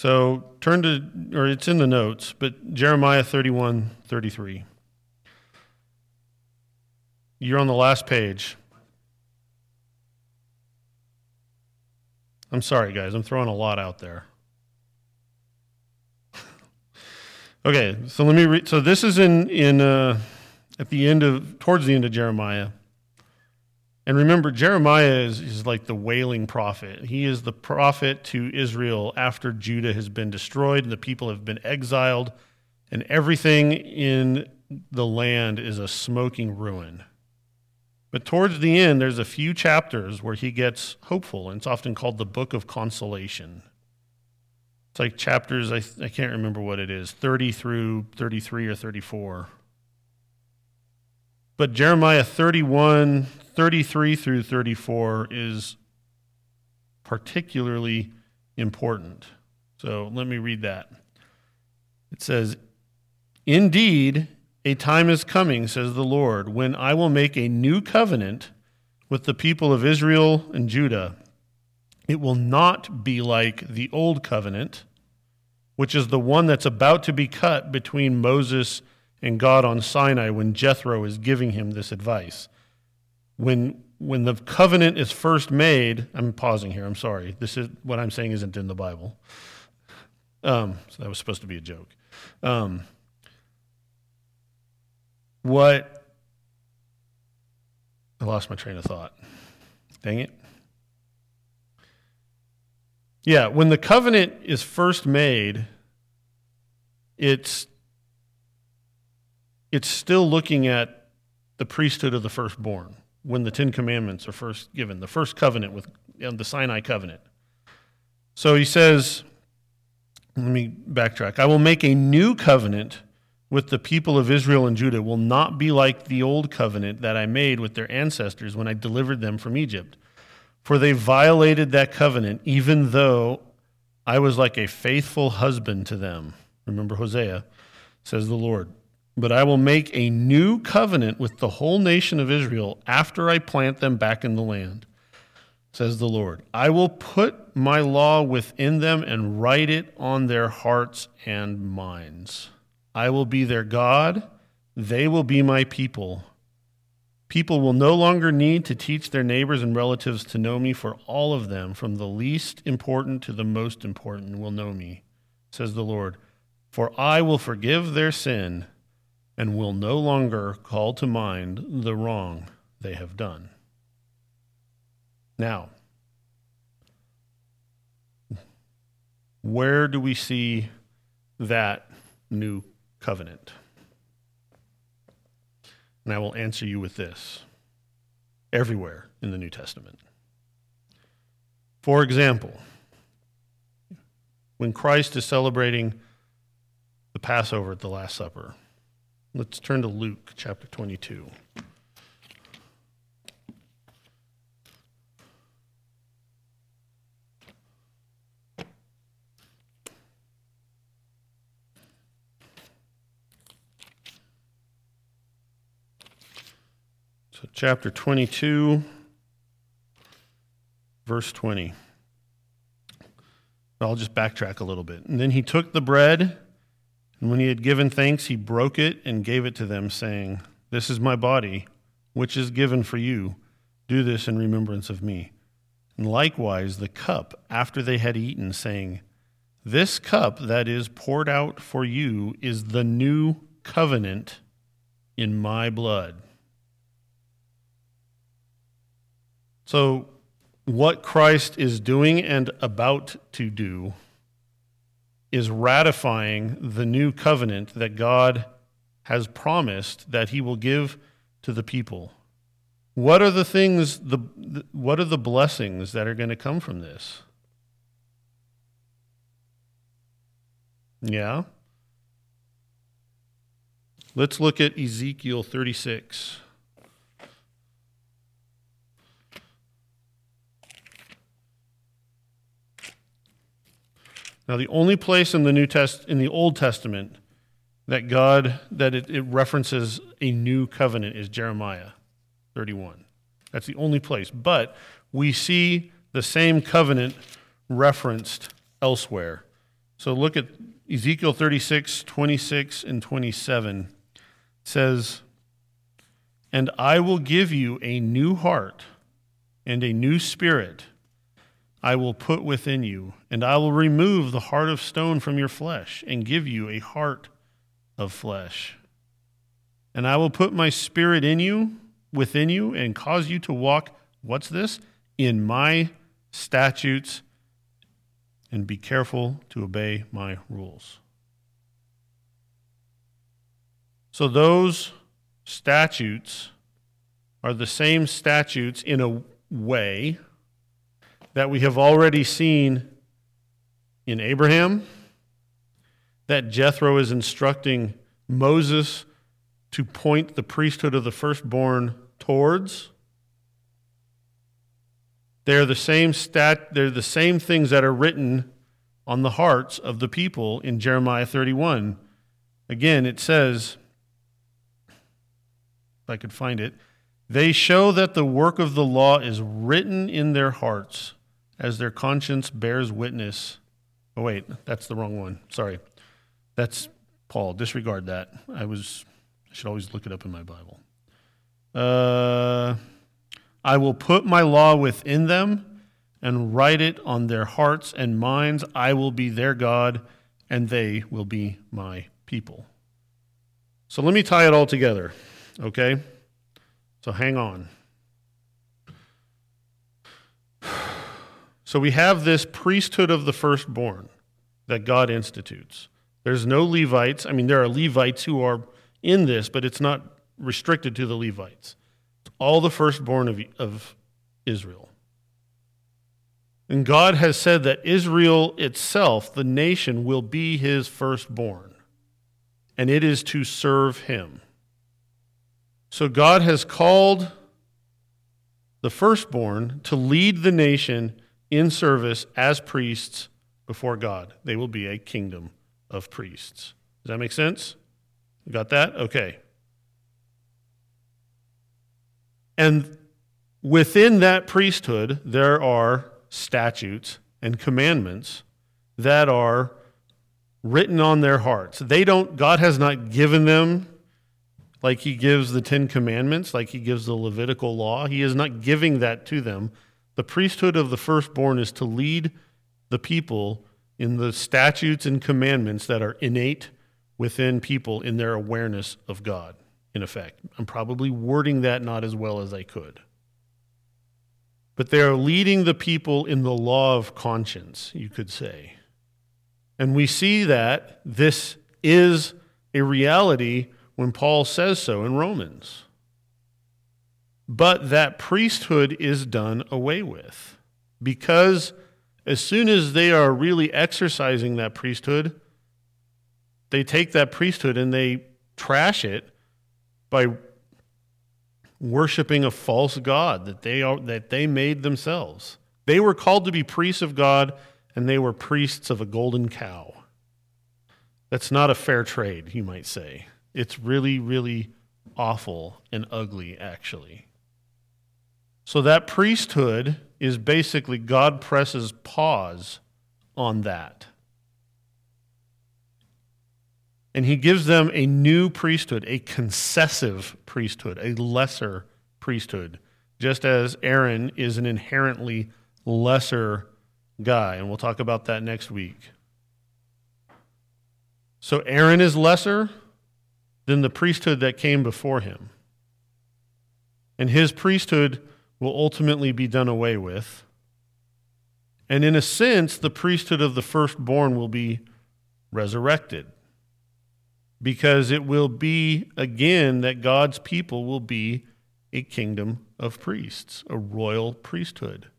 So turn to, or it's in the notes, but Jeremiah 31 33. You're on the last page. I'm sorry, guys. I'm throwing a lot out there. okay, so let me read. So this is in in uh, at the end of towards the end of Jeremiah. And remember, Jeremiah is, is like the wailing prophet. He is the prophet to Israel after Judah has been destroyed and the people have been exiled, and everything in the land is a smoking ruin. But towards the end, there's a few chapters where he gets hopeful, and it's often called the Book of Consolation. It's like chapters, I, I can't remember what it is, 30 through 33 or 34. But Jeremiah 31, 33 through 34 is particularly important. So let me read that. It says, Indeed, a time is coming, says the Lord, when I will make a new covenant with the people of Israel and Judah. It will not be like the old covenant, which is the one that's about to be cut between Moses and God on Sinai when Jethro is giving him this advice. When, when the covenant is first made, I'm pausing here, I'm sorry. This is what I'm saying isn't in the Bible. Um, so that was supposed to be a joke. Um, what I lost my train of thought. Dang it. Yeah, when the covenant is first made, it's it's still looking at the priesthood of the firstborn when the Ten Commandments are first given, the first covenant with the Sinai covenant. So he says, let me backtrack. I will make a new covenant with the people of Israel and Judah will not be like the old covenant that I made with their ancestors when I delivered them from Egypt. For they violated that covenant, even though I was like a faithful husband to them. Remember Hosea, says the Lord. But I will make a new covenant with the whole nation of Israel after I plant them back in the land, says the Lord. I will put my law within them and write it on their hearts and minds. I will be their God, they will be my people. People will no longer need to teach their neighbors and relatives to know me, for all of them, from the least important to the most important, will know me, says the Lord. For I will forgive their sin and will no longer call to mind the wrong they have done. Now, where do we see that new covenant? And I will answer you with this everywhere in the New Testament. For example, when Christ is celebrating the Passover at the Last Supper, let's turn to Luke chapter 22. So, chapter 22, verse 20. I'll just backtrack a little bit. And then he took the bread, and when he had given thanks, he broke it and gave it to them, saying, This is my body, which is given for you. Do this in remembrance of me. And likewise the cup after they had eaten, saying, This cup that is poured out for you is the new covenant in my blood. So, what Christ is doing and about to do is ratifying the new covenant that God has promised that he will give to the people. What are the things the what are the blessings that are going to come from this? Yeah. Let's look at Ezekiel 36. Now, the only place in the New Test in the Old Testament that God, that it, it references a new covenant is Jeremiah 31. That's the only place. But we see the same covenant referenced elsewhere. So look at Ezekiel 36, 26, and 27. It says, And I will give you a new heart and a new spirit I will put within you, and I will remove the heart of stone from your flesh and give you a heart of flesh. And I will put my spirit in you, within you, and cause you to walk, what's this? In my statutes, and be careful to obey my rules. So those statutes are the same statutes in a way that we have already seen in Abraham, that Jethro is instructing Moses to point the priesthood of the firstborn towards. They're the same stat they're the same things that are written on the hearts of the people in Jeremiah 31. Again, it says if I could find it, they show that the work of the law is written in their hearts as their conscience bears witness. Oh, wait, that's the wrong one. Sorry. That's Paul. Disregard that. I was, I should always look it up in my Bible. Uh, I will put my law within them and write it on their hearts and minds. I will be their God, and they will be my people. So let me tie it all together, okay? So hang on. So we have this priesthood of the firstborn that God institutes. There's no Levites. I mean, there are Levites who are in this, but it's not restricted to the Levites. It's all the firstborn of, of Israel. And God has said that Israel itself, the nation, will be his firstborn, and it is to serve him. So God has called the firstborn to lead the nation in service as priests before God. They will be a kingdom of priests. Does that make sense? You got that? Okay. And within that priesthood, there are statutes and commandments that are written on their hearts. They don't, God has not given them like He gives the Ten Commandments, like He gives the Levitical law. He is not giving that to them. The priesthood of the firstborn is to lead the people in the statutes and commandments that are innate within people in their awareness of God, in effect. I'm probably wording that not as well as I could. But they are leading the people in the law of conscience, you could say. And we see that this is a reality when Paul says so in Romans. But that priesthood is done away with because as soon as they are really exercising that priesthood, they take that priesthood and they trash it by worshiping a false god that they are that they made themselves. They were called to be priests of God and they were priests of a golden cow. That's not a fair trade, you might say. It's really really awful and ugly actually. So that priesthood is basically God presses pause on that. And he gives them a new priesthood, a concessive priesthood, a lesser priesthood, just as Aaron is an inherently lesser guy. And we'll talk about that next week. So Aaron is lesser than the priesthood that came before him. And his priesthood will ultimately be done away with. And in a sense, the priesthood of the firstborn will be resurrected because it will be again that God's people will be a kingdom of priests, a royal priesthood.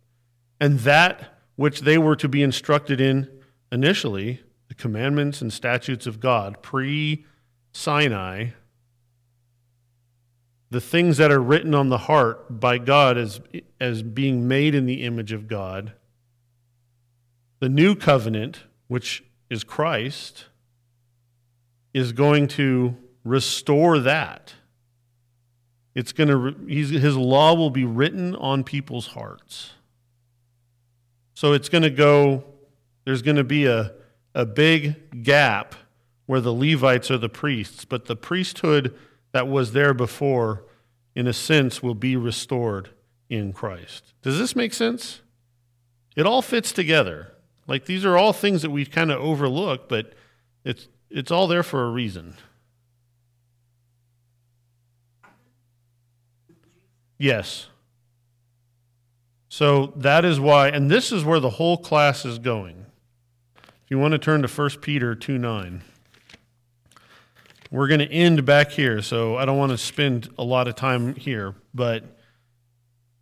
And that which they were to be instructed in initially, the commandments and statutes of God pre Sinai, the things that are written on the heart by God as, as being made in the image of God, the new covenant, which is Christ, is going to restore that. It's going to his law will be written on people's hearts. So it's going to go there's going to be a a big gap where the Levites are the priests, but the priesthood that was there before in a sense will be restored in Christ. Does this make sense? It all fits together. Like these are all things that we kind of overlook, but it's it's all there for a reason. Yes. So that is why, and this is where the whole class is going. If you want to turn to 1 Peter 2 9, we're going to end back here, so I don't want to spend a lot of time here, but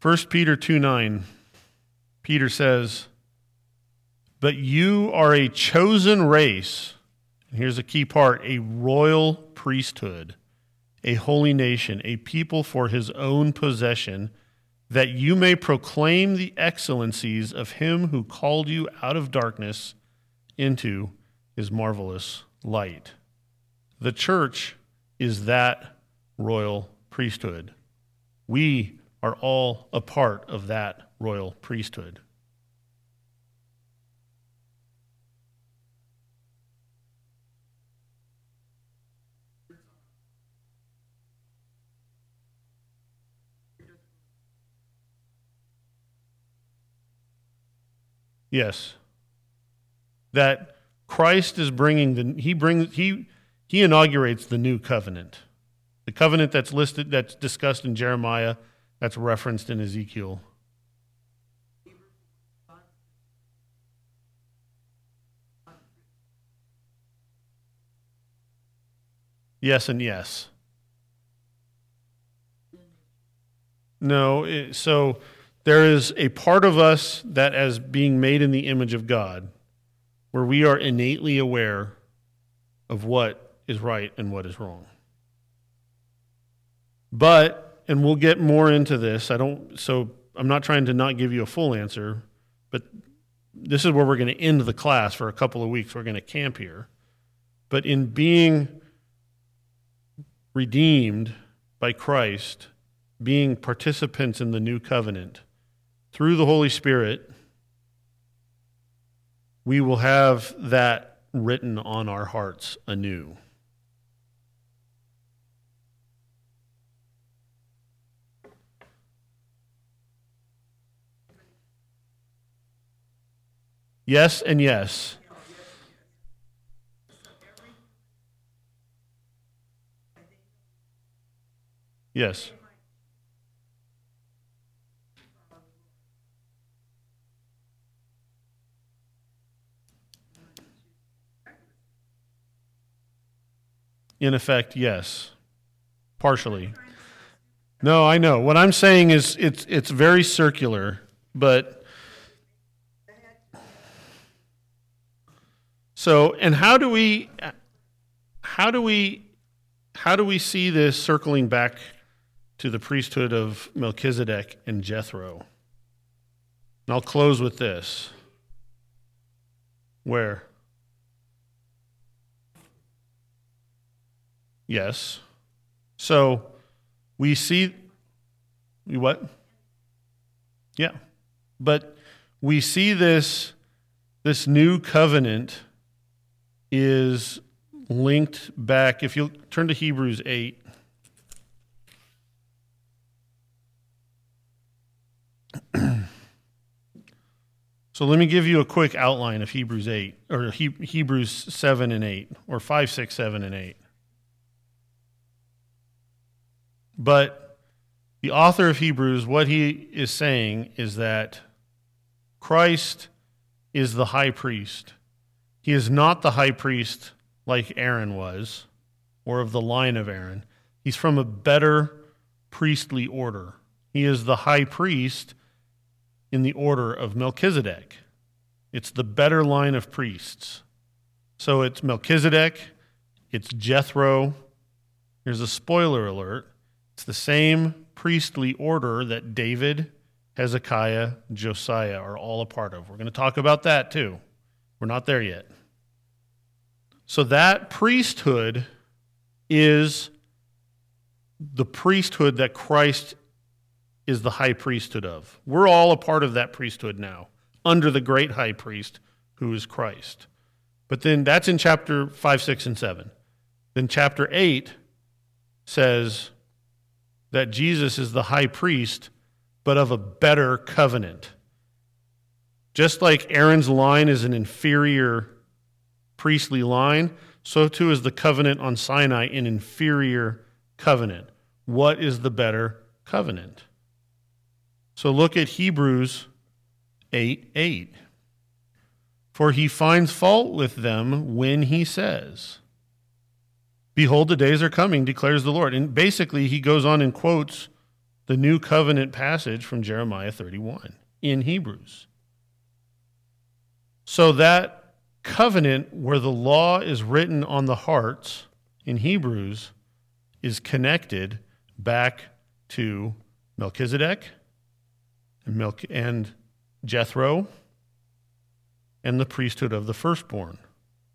1 Peter 2 9, Peter says, But you are a chosen race. And here's a key part a royal priesthood a holy nation, a people for his own possession, that you may proclaim the excellencies of him who called you out of darkness into his marvelous light. The church is that royal priesthood. We are all a part of that royal priesthood. Yes. That Christ is bringing the he brings he he inaugurates the new covenant. The covenant that's listed that's discussed in Jeremiah, that's referenced in Ezekiel. Yes and yes. No, it, so there is a part of us that, as being made in the image of God, where we are innately aware of what is right and what is wrong. But, and we'll get more into this, I don't, so I'm not trying to not give you a full answer, but this is where we're going to end the class for a couple of weeks. We're going to camp here. But in being redeemed by Christ, being participants in the new covenant, through the Holy Spirit, we will have that written on our hearts anew. Yes and yes. Yes. In effect, yes. Partially. No, I know. What I'm saying is it's it's very circular, but so and how do we how do we how do we see this circling back to the priesthood of Melchizedek and Jethro? And I'll close with this. Where? Yes. So we see we what? Yeah. But we see this this new covenant is linked back if you turn to Hebrews 8 So let me give you a quick outline of Hebrews 8 or Hebrews 7 and 8 or 5 6 7 and 8. But the author of Hebrews, what he is saying is that Christ is the high priest. He is not the high priest like Aaron was, or of the line of Aaron. He's from a better priestly order. He is the high priest in the order of Melchizedek. It's the better line of priests. So it's Melchizedek, it's Jethro. Here's a spoiler alert it's the same priestly order that David, Hezekiah, Josiah are all a part of. We're going to talk about that too. We're not there yet. So that priesthood is the priesthood that Christ is the high priesthood of. We're all a part of that priesthood now, under the great high priest who is Christ. But then that's in chapter 5, 6, and 7. Then chapter 8 says that Jesus is the high priest, but of a better covenant. Just like Aaron's line is an inferior priestly line, so too is the covenant on Sinai an inferior covenant. What is the better covenant? So look at Hebrews 8 8. For he finds fault with them when he says, Behold, the days are coming, declares the Lord. And basically, he goes on and quotes the new covenant passage from Jeremiah 31 in Hebrews. So that covenant where the law is written on the hearts in Hebrews is connected back to Melchizedek and, and Jethro and the priesthood of the firstborn,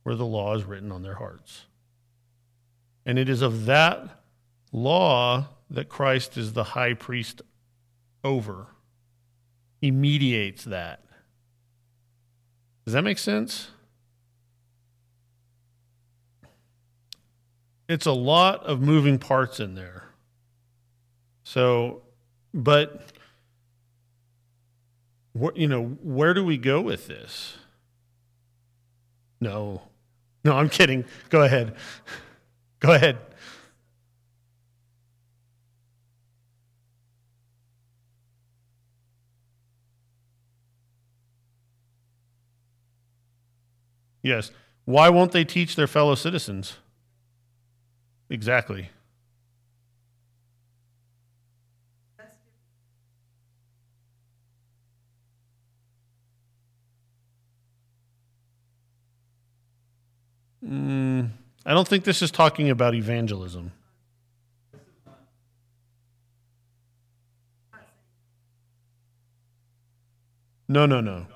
where the law is written on their hearts. And it is of that law that Christ is the high priest over. He mediates that. Does that make sense? It's a lot of moving parts in there. So, but what you know, where do we go with this? No. No, I'm kidding. Go ahead. Go ahead. Yes. Why won't they teach their fellow citizens? Exactly. Mm, I don't think this is talking about evangelism. No, no, no.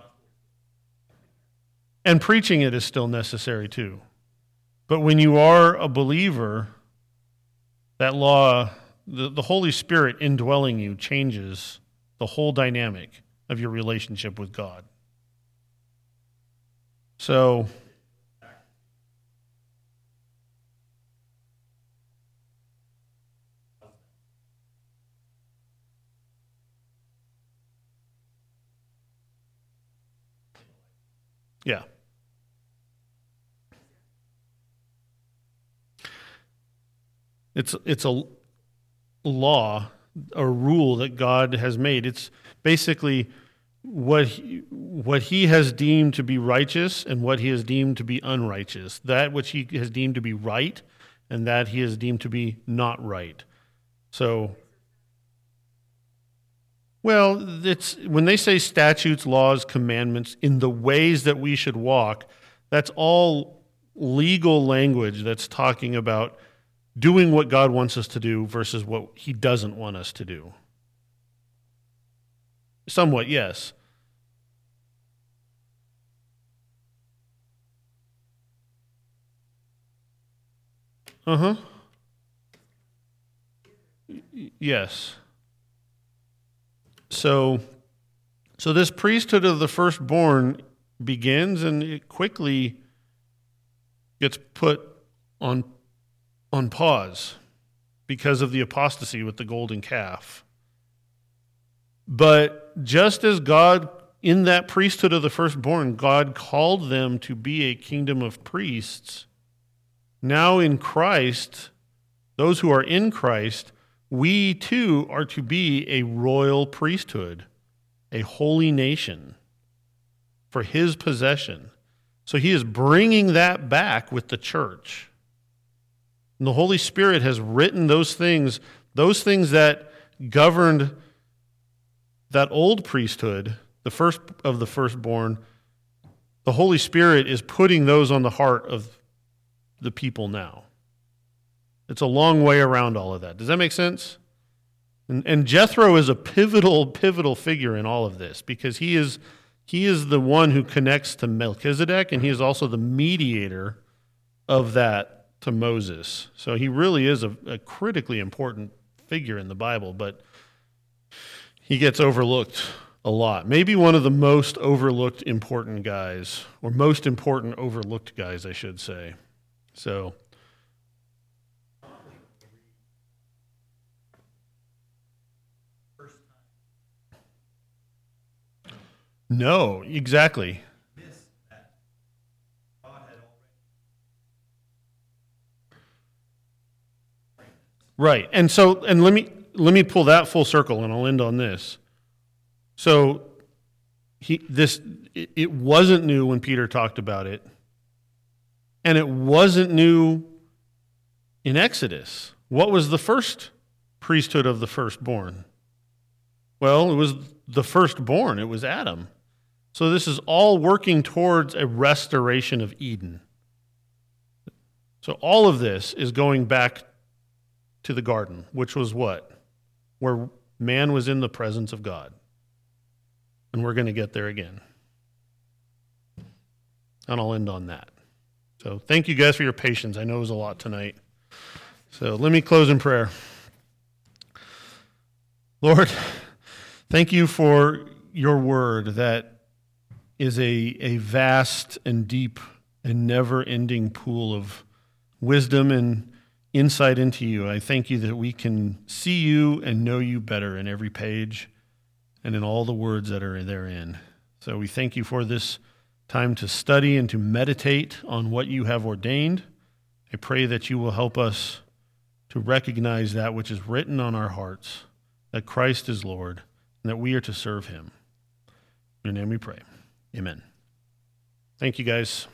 And preaching it is still necessary too. But when you are a believer, that law, the, the Holy Spirit indwelling you changes the whole dynamic of your relationship with God. So, Yeah. It's it's a law, a rule that God has made. It's basically what he, what he has deemed to be righteous and what he has deemed to be unrighteous. That which he has deemed to be right and that he has deemed to be not right. So well, it's when they say statutes, laws, commandments in the ways that we should walk, that's all legal language that's talking about doing what God wants us to do versus what he doesn't want us to do. Somewhat, yes. Uh huh. Yes. So, so this priesthood of the firstborn begins and it quickly gets put on, on pause because of the apostasy with the golden calf. But just as God, in that priesthood of the firstborn, God called them to be a kingdom of priests, now in Christ, those who are in Christ, we too are to be a royal priesthood, a holy nation for his possession. So he is bringing that back with the church. And the Holy Spirit has written those things, those things that governed that old priesthood, the first of the firstborn. The Holy Spirit is putting those on the heart of the people now. It's a long way around all of that. Does that make sense? And, and Jethro is a pivotal, pivotal figure in all of this because he is, he is the one who connects to Melchizedek and he is also the mediator of that to Moses. So he really is a, a critically important figure in the Bible, but he gets overlooked a lot. Maybe one of the most overlooked important guys, or most important overlooked guys, I should say. So. No, exactly. Right. And so and let me let me pull that full circle and I'll end on this. So he this it, it wasn't new when Peter talked about it. And it wasn't new in Exodus. What was the first priesthood of the firstborn? Well, it was the firstborn, it was Adam. So this is all working towards a restoration of Eden. So all of this is going back to the garden, which was what? Where man was in the presence of God. And we're going to get there again. And I'll end on that. So thank you guys for your patience. I know it was a lot tonight. So let me close in prayer. Lord, thank you for your word that is a, a vast and deep and never ending pool of wisdom and insight into you. I thank you that we can see you and know you better in every page and in all the words that are therein. So we thank you for this time to study and to meditate on what you have ordained. I pray that you will help us to recognize that which is written on our hearts that Christ is Lord and that we are to serve him. In your name we pray. Amen. Thank you, guys.